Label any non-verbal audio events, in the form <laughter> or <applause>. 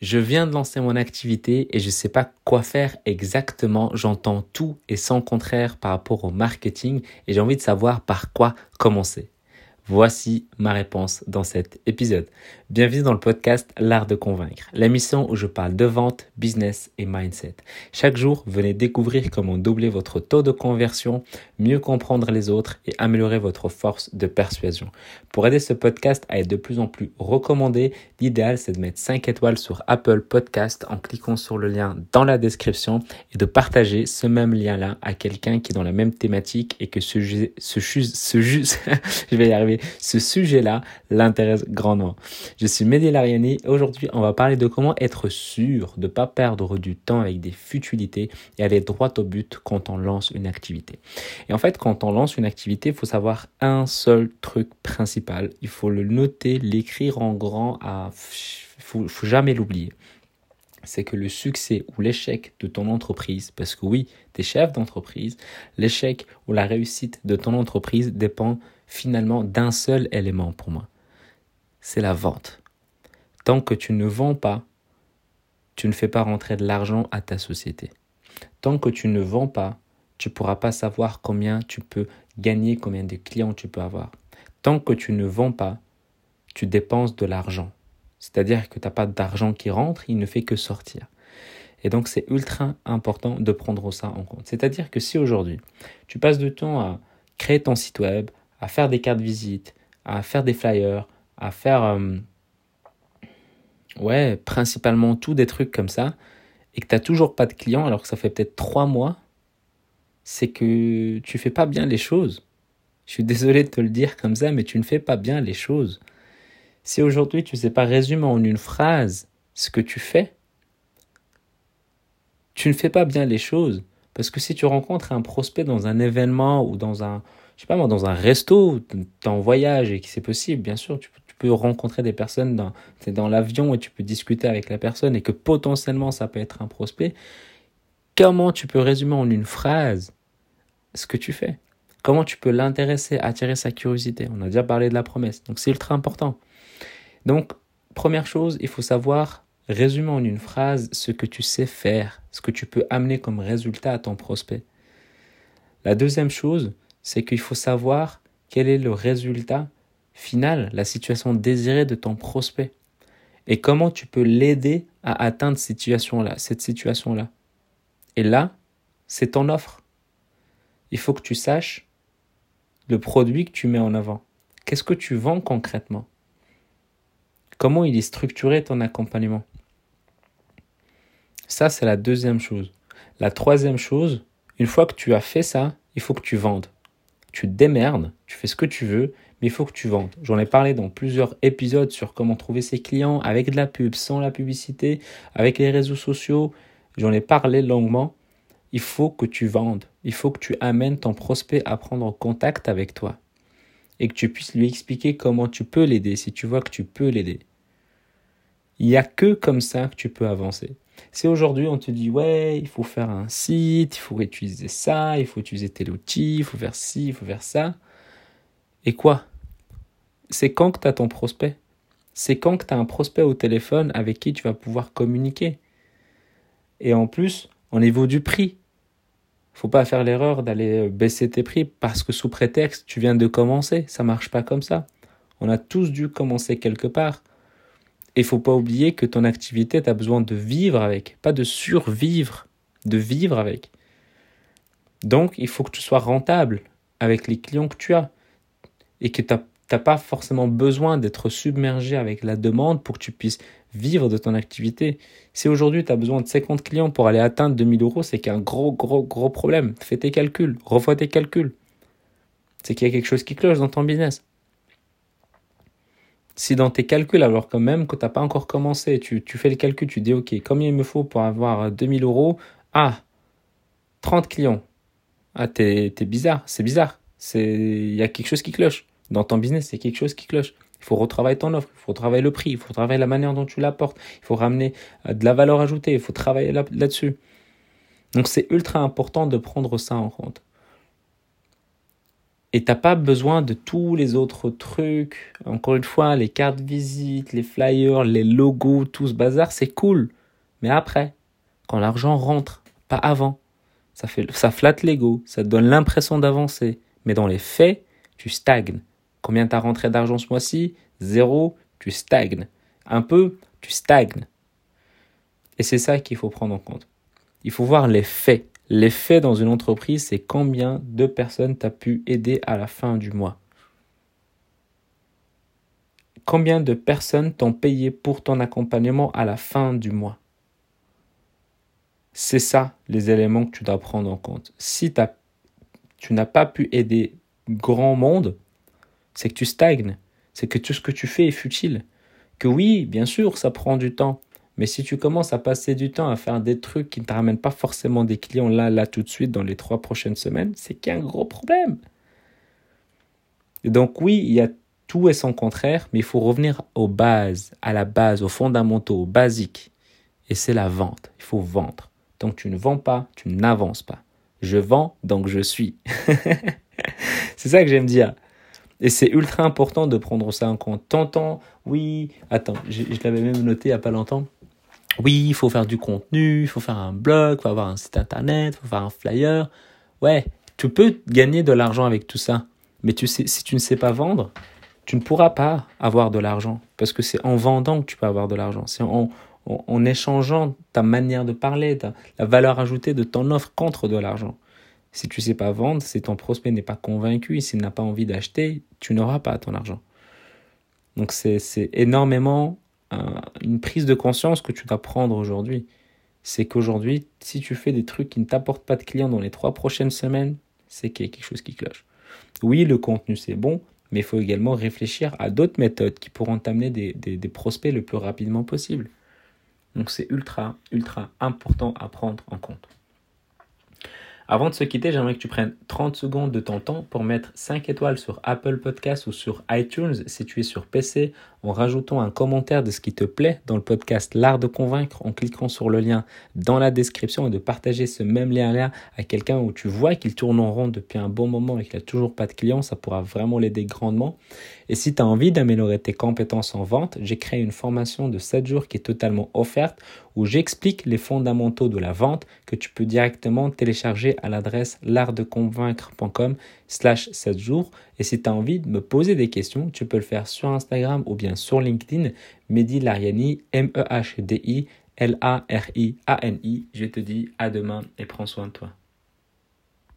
Je viens de lancer mon activité et je ne sais pas quoi faire exactement. J'entends tout et sans contraire par rapport au marketing et j'ai envie de savoir par quoi commencer. Voici ma réponse dans cet épisode. Bienvenue dans le podcast L'art de convaincre, l'émission où je parle de vente, business et mindset. Chaque jour, venez découvrir comment doubler votre taux de conversion, mieux comprendre les autres et améliorer votre force de persuasion. Pour aider ce podcast à être de plus en plus recommandé, l'idéal c'est de mettre 5 étoiles sur Apple Podcast en cliquant sur le lien dans la description et de partager ce même lien-là à quelqu'un qui est dans la même thématique et que ce, ce, ce, <laughs> je vais y arriver ce sujet-là l'intéresse grandement. Je suis Mehdi Lariani. Aujourd'hui, on va parler de comment être sûr de ne pas perdre du temps avec des futilités et aller droit au but quand on lance une activité. Et en fait, quand on lance une activité, il faut savoir un seul truc principal. Il faut le noter, l'écrire en grand. À... Faut, faut jamais l'oublier c'est que le succès ou l'échec de ton entreprise, parce que oui, tu es chef d'entreprise, l'échec ou la réussite de ton entreprise dépend finalement d'un seul élément pour moi. C'est la vente. Tant que tu ne vends pas, tu ne fais pas rentrer de l'argent à ta société. Tant que tu ne vends pas, tu ne pourras pas savoir combien tu peux gagner, combien de clients tu peux avoir. Tant que tu ne vends pas, tu dépenses de l'argent. C'est-à-dire que tu n'as pas d'argent qui rentre, il ne fait que sortir. Et donc c'est ultra important de prendre ça en compte. C'est-à-dire que si aujourd'hui tu passes du temps à créer ton site web, à faire des cartes visite, à faire des flyers, à faire, euh, ouais, principalement tout des trucs comme ça, et que tu n'as toujours pas de clients alors que ça fait peut-être trois mois, c'est que tu fais pas bien les choses. Je suis désolé de te le dire comme ça, mais tu ne fais pas bien les choses. Si aujourd'hui tu ne sais pas résumer en une phrase ce que tu fais, tu ne fais pas bien les choses. Parce que si tu rencontres un prospect dans un événement ou dans un, je sais pas moi, dans un resto, tu en voyage et que c'est possible, bien sûr, tu, peux rencontrer des personnes dans, dans l'avion et tu peux discuter avec la personne et que potentiellement ça peut être un prospect. Comment tu peux résumer en une phrase ce que tu fais? Comment tu peux l'intéresser, attirer sa curiosité? On a déjà parlé de la promesse, donc c'est ultra important. Donc, première chose, il faut savoir résumer en une phrase ce que tu sais faire, ce que tu peux amener comme résultat à ton prospect. La deuxième chose, c'est qu'il faut savoir quel est le résultat final, la situation désirée de ton prospect. Et comment tu peux l'aider à atteindre cette situation-là, cette situation-là. Et là, c'est ton offre. Il faut que tu saches le produit que tu mets en avant. Qu'est-ce que tu vends concrètement? Comment il est structuré ton accompagnement? Ça, c'est la deuxième chose. La troisième chose, une fois que tu as fait ça, il faut que tu vendes tu démerdes, tu fais ce que tu veux, mais il faut que tu vendes. J'en ai parlé dans plusieurs épisodes sur comment trouver ses clients avec de la pub, sans la publicité, avec les réseaux sociaux. J'en ai parlé longuement. Il faut que tu vendes. Il faut que tu amènes ton prospect à prendre contact avec toi et que tu puisses lui expliquer comment tu peux l'aider si tu vois que tu peux l'aider. Il n'y a que comme ça que tu peux avancer. Si aujourd'hui on te dit ouais, il faut faire un site, il faut utiliser ça, il faut utiliser tel outil, il faut faire ci, il faut faire ça. Et quoi? C'est quand que tu as ton prospect? C'est quand que tu as un prospect au téléphone avec qui tu vas pouvoir communiquer? Et en plus, au niveau du prix, faut pas faire l'erreur d'aller baisser tes prix parce que sous prétexte tu viens de commencer, ça marche pas comme ça. On a tous dû commencer quelque part. Et faut pas oublier que ton activité, tu as besoin de vivre avec, pas de survivre, de vivre avec. Donc, il faut que tu sois rentable avec les clients que tu as et que tu n'as pas forcément besoin d'être submergé avec la demande pour que tu puisses vivre de ton activité. Si aujourd'hui tu as besoin de 50 clients pour aller atteindre 2000 euros, c'est qu'il y a un gros, gros, gros problème. Fais tes calculs, revois tes calculs. C'est qu'il y a quelque chose qui cloche dans ton business. Si dans tes calculs, alors quand même que tu n'as pas encore commencé, tu, fais le calcul, tu dis ok, combien il me faut pour avoir 2000 euros Ah, 30 clients. Ah, t'es bizarre, c'est bizarre. Il y a quelque chose qui cloche. Dans ton business, c'est quelque chose qui cloche. Il faut retravailler ton offre, il faut retravailler le prix, il faut retravailler la manière dont tu l'apportes, il faut ramener euh, de la valeur ajoutée, il faut travailler là-dessus. Donc c'est ultra important de prendre ça en compte. Et t'as pas besoin de tous les autres trucs. Encore une fois, les cartes visite, les flyers, les logos, tout ce bazar, c'est cool. Mais après, quand l'argent rentre, pas avant. Ça, fait, ça flatte l'ego, ça te donne l'impression d'avancer. Mais dans les faits, tu stagnes. Combien t'as rentré d'argent ce mois-ci? Zéro, tu stagnes. Un peu, tu stagnes. Et c'est ça qu'il faut prendre en compte. Il faut voir les faits. L'effet dans une entreprise, c'est combien de personnes tu pu aider à la fin du mois. Combien de personnes t'ont payé pour ton accompagnement à la fin du mois C'est ça les éléments que tu dois prendre en compte. Si tu n'as pas pu aider grand monde, c'est que tu stagnes, c'est que tout ce que tu fais est futile. Que oui, bien sûr, ça prend du temps, mais si tu commences à passer du temps à faire des trucs qui ne te ramènent pas forcément des clients là, là, tout de suite, dans les trois prochaines semaines, c'est qu'il y a un gros problème. Donc oui, il y a tout et son contraire, mais il faut revenir aux bases, à la base, aux fondamentaux, aux basiques. Et c'est la vente. Il faut vendre. Donc tu ne vends pas, tu n'avances pas. Je vends, donc je suis. <laughs> c'est ça que j'aime dire. Et c'est ultra important de prendre ça en compte. T'entends, oui, attends, je, je l'avais même noté il n'y a pas longtemps oui, il faut faire du contenu, il faut faire un blog, il faut avoir un site internet, il faut faire un flyer. Ouais, tu peux gagner de l'argent avec tout ça. Mais tu sais, si tu ne sais pas vendre, tu ne pourras pas avoir de l'argent. Parce que c'est en vendant que tu peux avoir de l'argent. C'est en, en, échangeant ta manière de parler, la valeur ajoutée de ton offre contre de l'argent. Si tu ne sais pas vendre, si ton prospect n'est pas convaincu, s'il n'a pas envie d'acheter, tu n'auras pas ton argent. Donc c'est énormément une prise de conscience que tu dois prendre aujourd'hui. C'est qu'aujourd'hui, si tu fais des trucs qui ne t'apportent pas de clients dans les trois prochaines semaines, c'est qu'il y a quelque chose qui cloche. Oui, le contenu c'est bon, mais il faut également réfléchir à d'autres méthodes qui pourront t'amener des, des prospects le plus rapidement possible. Donc c'est ultra, ultra important à prendre en compte. Avant de se quitter, j'aimerais que tu prennes 30 secondes de ton temps pour mettre 5 étoiles sur Apple Podcasts ou sur iTunes si tu es sur PC en rajoutant un commentaire de ce qui te plaît dans le podcast L'Art de Convaincre en cliquant sur le lien dans la description et de partager ce même lien-là à quelqu'un où tu vois qu'il tourne en rond depuis un bon moment et qu'il n'a toujours pas de clients, ça pourra vraiment l'aider grandement. Et si tu as envie d'améliorer tes compétences en vente, j'ai créé une formation de 7 jours qui est totalement offerte où j'explique les fondamentaux de la vente que tu peux directement télécharger à l'adresse l'artdeconvaincre.com slash 7 jours. Et si tu as envie de me poser des questions, tu peux le faire sur Instagram ou bien sur LinkedIn. Mehdi Lariani, M-E-H-D-I, L-A-R-I-A-N-I. Je te dis à demain et prends soin de toi.